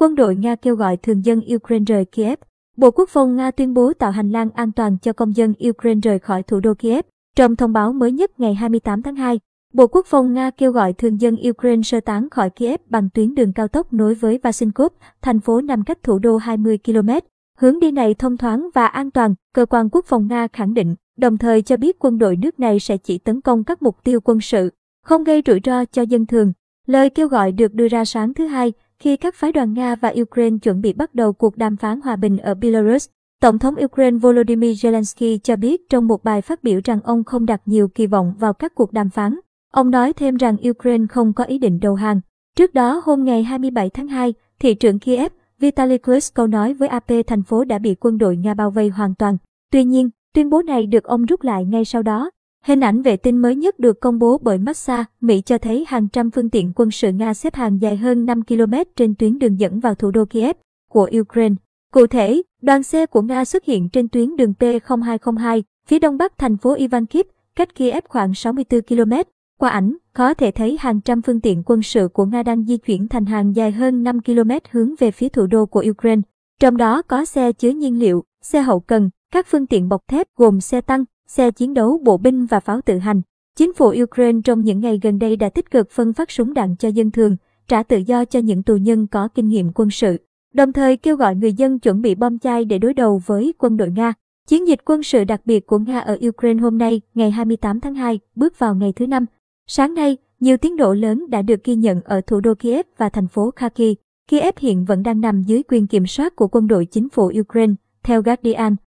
quân đội Nga kêu gọi thường dân Ukraine rời Kiev. Bộ Quốc phòng Nga tuyên bố tạo hành lang an toàn cho công dân Ukraine rời khỏi thủ đô Kiev. Trong thông báo mới nhất ngày 28 tháng 2, Bộ Quốc phòng Nga kêu gọi thường dân Ukraine sơ tán khỏi Kiev bằng tuyến đường cao tốc nối với Vasinkov, thành phố nằm cách thủ đô 20 km. Hướng đi này thông thoáng và an toàn, cơ quan quốc phòng Nga khẳng định, đồng thời cho biết quân đội nước này sẽ chỉ tấn công các mục tiêu quân sự, không gây rủi ro cho dân thường. Lời kêu gọi được đưa ra sáng thứ Hai, khi các phái đoàn Nga và Ukraine chuẩn bị bắt đầu cuộc đàm phán hòa bình ở Belarus. Tổng thống Ukraine Volodymyr Zelensky cho biết trong một bài phát biểu rằng ông không đặt nhiều kỳ vọng vào các cuộc đàm phán. Ông nói thêm rằng Ukraine không có ý định đầu hàng. Trước đó hôm ngày 27 tháng 2, thị trưởng Kiev Vitaly Klitschko nói với AP thành phố đã bị quân đội Nga bao vây hoàn toàn. Tuy nhiên, tuyên bố này được ông rút lại ngay sau đó. Hình ảnh vệ tinh mới nhất được công bố bởi Massa, Mỹ cho thấy hàng trăm phương tiện quân sự Nga xếp hàng dài hơn 5 km trên tuyến đường dẫn vào thủ đô Kiev của Ukraine. Cụ thể, đoàn xe của Nga xuất hiện trên tuyến đường P0202, phía đông bắc thành phố Ivankiv, cách Kiev khoảng 64 km. Qua ảnh, có thể thấy hàng trăm phương tiện quân sự của Nga đang di chuyển thành hàng dài hơn 5 km hướng về phía thủ đô của Ukraine. Trong đó có xe chứa nhiên liệu, xe hậu cần, các phương tiện bọc thép gồm xe tăng, xe chiến đấu bộ binh và pháo tự hành. Chính phủ Ukraine trong những ngày gần đây đã tích cực phân phát súng đạn cho dân thường, trả tự do cho những tù nhân có kinh nghiệm quân sự, đồng thời kêu gọi người dân chuẩn bị bom chai để đối đầu với quân đội Nga. Chiến dịch quân sự đặc biệt của Nga ở Ukraine hôm nay, ngày 28 tháng 2, bước vào ngày thứ năm. Sáng nay, nhiều tiến độ lớn đã được ghi nhận ở thủ đô Kiev và thành phố Kharkiv. Kiev hiện vẫn đang nằm dưới quyền kiểm soát của quân đội chính phủ Ukraine, theo Guardian.